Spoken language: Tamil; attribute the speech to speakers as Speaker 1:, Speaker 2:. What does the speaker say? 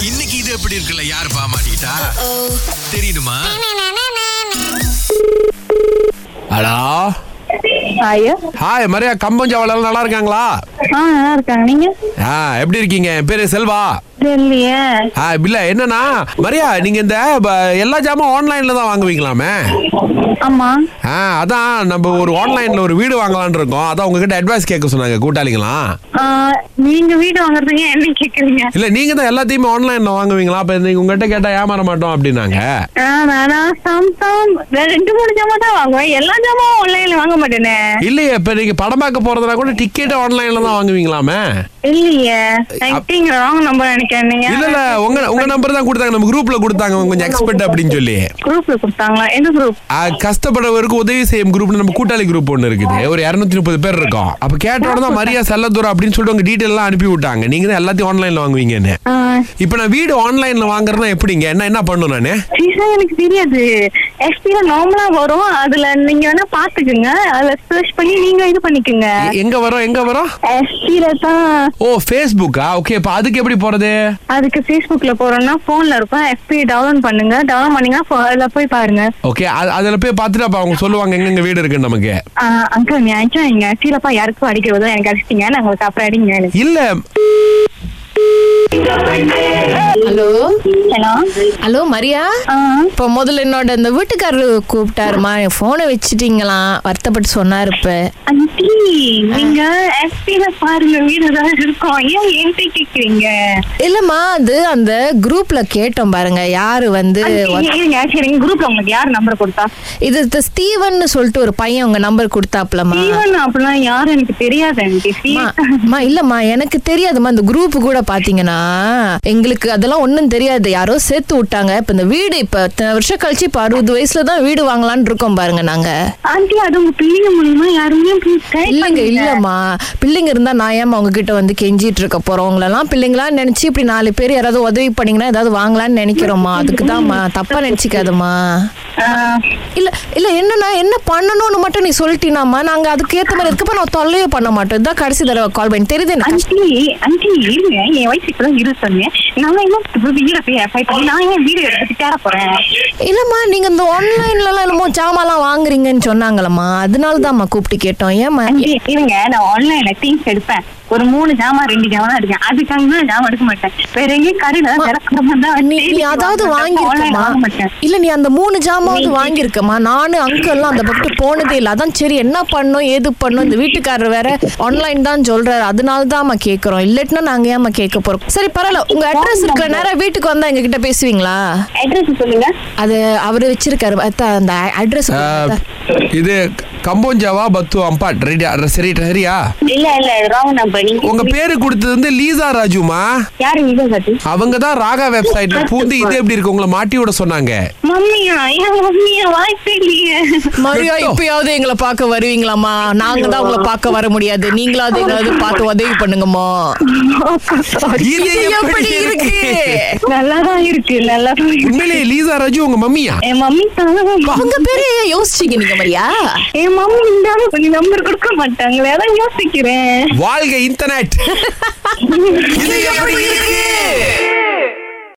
Speaker 1: இன்னைக்கு இது எப்படி இருக்குல்ல? யார் பாமாட்டா? தெரியுமா
Speaker 2: ஹலோ? ஹாய் மரியா கம்பஞ்சாவளம் நல்லா இருக்காங்களா?
Speaker 3: நல்லா இருக்காங்க. நீங்க?
Speaker 2: ஆ எப்படி இருக்கீங்க? என் பேரு செல்வா.
Speaker 3: தெரியலையே.
Speaker 2: ஆ இல்ல என்னன்னா மரியா நீங்க இந்த ப- எல்லா ஜாமான் ஆன்லைன்ல தான் வாங்குவீங்களாமே?
Speaker 3: ஆமா.
Speaker 2: ஆ அதான் நம்ம ஒரு ஆன்லைன்ல ஒரு வீடு வாங்கலாம்னு இருக்கோம். அதான் உங்ககிட்ட அட்வைஸ் கேட்க சொன்னாங்க கூட்டாளிங்களாம்
Speaker 3: ஆ, நீங்க வீடு வாங்குறதுங்க என்ன கேக்குறீங்க?
Speaker 2: இல்ல நீங்க தான் எல்லாத்தையுமே ஆன்லைன்ல வாங்குவீங்களா? அப்ப நீங்க உங்ககிட்ட கேட்டா ஏமாற மாட்டோம் அப்படின்னாங்க.
Speaker 3: ஆ, நானா சாம்சங் ரெண்டு மூணு ஜாமா தான் வாங்குவேன். எல்லா ஜாமாவும் ஆன்லைன்ல வாங்க மாட்டேனே.
Speaker 2: இல்லையே இப்ப நீங்க படம் பார்க்க போறதுனா கூட டிக்கெட் ஆன்லைன்ல தான் வாங்குவீங்களாமே?
Speaker 3: இல்லையே. நைட்டிங்க ராங் நம்பர் நினைக்கிறேன் நீங்க
Speaker 2: இல்ல இல்ல உங்க உங்க நம்பர் தான் கொடுத்தாங்க. நம்ம குரூப்ல கொடுத்தாங்க. கொஞ்சம் எக்ஸ்பர்ட் அப்படின்னு சொல்லி.
Speaker 3: குரூப்ல கொடுத்தாங்களா? எந்த குரூப்
Speaker 2: ஆ, கஷ்டப்படுறவருக்கு உதவி செய்யும் குரூப்னு நம்ம கூட்டாளி குரூப் ஒன்று இருக்குது. ஒரு இரநூத்தி முப்பது பேர் இருக்கோம். அப்ப கேட்ட உடனே மரியா செல்லதூரம் அப்படின்னு சொல்லிட்டு உங்க எல்லாம் அனுப்பி விட்டாங்க. நீங்க தான் எல்லாத்தையும் ஆன்லைன்ல வாங்குவீங்கன்னு. இப்ப நான் வீடு ஆன்லைன்ல வாங்குறதுனா எப்படிங்க? என்ன என்ன பண்ணும் நானு?
Speaker 3: எனக்கு தெரியாது. எஸ்பில நார்மலா வரும். அதுல நீங்க வேணா பாத்துக்குங்க. அதுல சர்ச் பண்ணி நீங்க இது பண்ணிக்கோங்க.
Speaker 2: எங்க வரோம்? எங்க வரோம்?
Speaker 3: எஸ்பில தான்.
Speaker 2: ஓ ஃபேஸ்புக்கா ஓகே இப்ப அதுக்கு எப்படி போறது?
Speaker 3: அதுக்கு ஃபேஸ்புக்ல போறோம்னா போன்ல இருக்கும். எஸ்பி டவுன்லோட் பண்ணுங்க. டவுன்லோட் பண்ணீங்கன்னா அதுல போய் பாருங்க.
Speaker 2: ஓகே அதுல போய் பார்த்துட்டு அப்ப அவங்க சொல்லுவாங்க எங்க வீடு இருக்குன்னு நமக்கு.
Speaker 3: அங்கிள் நியாயம் நீங்க சீலப்பா யாருக்கும் அடிக்கிறதோ எனக்கு அடிச்சிட்டீங்க. நான் உங்களுக்கு அப்புறம் அடிங்க.
Speaker 2: இல்ல.
Speaker 4: ஹலோ
Speaker 3: ஹலோ
Speaker 4: ஹலோ மரியா இப்போ முதல்ல என்னோட இந்த வீட்டுக்காரரு கூப்பிட்டாருமா என் போனை வச்சுட்டீங்களாம் வருத்தப்பட்டு சொன்னாரு இப்ப.
Speaker 3: நீங்க எஸ்பில பாருங்க வீடு ஏதாவது இருக்கும் ஏன் என்கிட்ட கேக்குறீங்க?
Speaker 4: இல்லம்மா அது அந்த குரூப்ல கேட்டோம் பாருங்க யாரு வந்து
Speaker 3: இருங்க சரி குரூப்ல உங்களுக்கு யார் நம்பர் கொடுத்தா?
Speaker 4: இது இந்த ஸ்டீவன் சொல்லிட்டு ஒரு பையன் உங்க நம்பர் கொடுத்தாப்லமா
Speaker 3: ஜீவன் அப்படிலாம் யாரும் எனக்கு தெரியாது ஆண்டி
Speaker 4: அம்மா இல்லம்மா எனக்கு தெரியாதும்மா இந்த குரூப் கூட பாத்தீங்கன்னா எங்களுக்கு அதெல்லாம் ஒண்ணும் தெரியாது. யாரோ சேர்த்து விட்டாங்க. இப்ப இந்த வீடு இப்ப இத்தனை வருஷம் கழிச்சு இப்ப அறுபது வயசுல தான் வீடு வாங்கலாம்னு இருக்கோம் பாருங்க நாங்க.
Speaker 3: ஆண்டி அது உங்க பிள்ளைங்க மூலியமா யாருமே
Speaker 4: இல்லைங்க. இல்லம்மா. பிள்ளைங்க இருந்தா நான் ஏமா உங்ககிட்ட வந்து கெஞ்சிட்டு இருக்க போறோம்? உங்களெல்லாம் பிள்ளைங்களா நினைச்சு இப்படி நாலு பேர் யாராவது உதவி பண்ணீங்கன்னா ஏதாவது வாங்கலாம்னு நினைக்கிறோம்மா. அதுக்குதாம்மா தப்பா நினைச்சுக்காதம்மா. இல்ல இல்ல என்னன்னா என்ன பண்ணணும்னு மட்டும் நீ சொல்லிட்டீனாம்மா. நாங்க அதுக்கு ஏத்த மாதிரி இருக்கப்ப நான் தொல்லையே பண்ண மாட்டோம். இதான் கடைசி தடவை கால் பண்ணி. தெரியுது
Speaker 3: ஆண்டி ஆண்டி இருங்க. என் வயசு இப்பதான் இரு சொன்னேன் நான் என்ன வீட போய் நான் ஏன் போறேன்?
Speaker 4: இல்லம்மா நீங்க இந்த ஆன்லைன்ல எல்லாம் என்னமோ ஜாமான்லாம் வாங்குறீங்கன்னு சொன்னாங்களம்மா? அதனாலதாம்மா கூப்பிட்டு கேட்டோம். ஏமா
Speaker 3: இருங்க நான் ஆன்லைன்ல திங்ஸ் எடுப்பேன். ஒரு மூணு ஜாமா ரெண்டு ஜாமா தான் எடுக்கேன். அதுக்காக தான் ஜாமா எடுக்க மாட்டேன். வேற எங்கேயும் கடையில தான்
Speaker 4: நீ நீ அதாவது
Speaker 3: வாங்க மாட்டேன்.
Speaker 4: இல்ல நீ அந்த மூணு ஜாமாவது வாங்கியிருக்கமா நானு அங்கிள்லாம் அந்த பக்கத்து போனதே இல்ல. அதான் சரி என்ன பண்ணோம் ஏது பண்ணோம்? இந்த வீட்டுக்காரர் வேற ஆன்லைன் தான் சொல்றாரு. அதனால தான் கேக்குறோம். இல்லட்டினா நாங்க ஏமா கேட்க போறோம்? சரி பரவாயில்ல. உங்க அட்ரஸ் இருக்கிற நேரம் வீட்டுக்கு வந்தா எங்க கிட்ட பேசுவீங்களா?
Speaker 3: அட்ரஸ் சொல்லுங்க.
Speaker 4: அது அவரு வச்சிருக்காரு. அந்த அட்ரஸ்
Speaker 2: இது கம்போஞ்சாவா பத்து அம்பாட் ரெடியா? சரி சரியா
Speaker 3: இல்ல இல்ல ராங் நம்பர் நீங்க
Speaker 2: உங்க பேரு கொடுத்தது வந்து லீசா ராஜுமா?
Speaker 3: யாரு
Speaker 2: அவங்க தான் ராகா வெப்சைட்ல பூந்து இது எப்படி இருக்கு? உங்களை மாட்டி விட சொன்னாங்க.
Speaker 3: மம்மியா? என் மம்மியா? வாய்ப்பே இல்லையே.
Speaker 4: மரியா. இப்பயாவது எங்களை பார்க்க வருவீங்களாமா நாங்க தான் உங்களை பார்க்க வர முடியாது. நீங்களாவது எங்களாவது பார்த்து உதவி பண்ணுங்கம்மா.
Speaker 2: இது
Speaker 4: எப்படி இருக்கு?
Speaker 3: நல்லாதான் இருக்கு
Speaker 2: உண்மையிலேயே லீசா ராஜு உங்க மம்மியா?
Speaker 3: என் மம்மி தான்.
Speaker 4: உங்க பேரு யோசிச்சீங்க நீங்க மரியா?
Speaker 3: என் மம்மி இருந்தாலும் கொஞ்சம் நம்பர் கொடுக்க மாட்டாங்களே அதான் யோசிக்கிறேன்.
Speaker 2: வாழ்க இன்டர்நெட் இது எப்படி இருக்கு?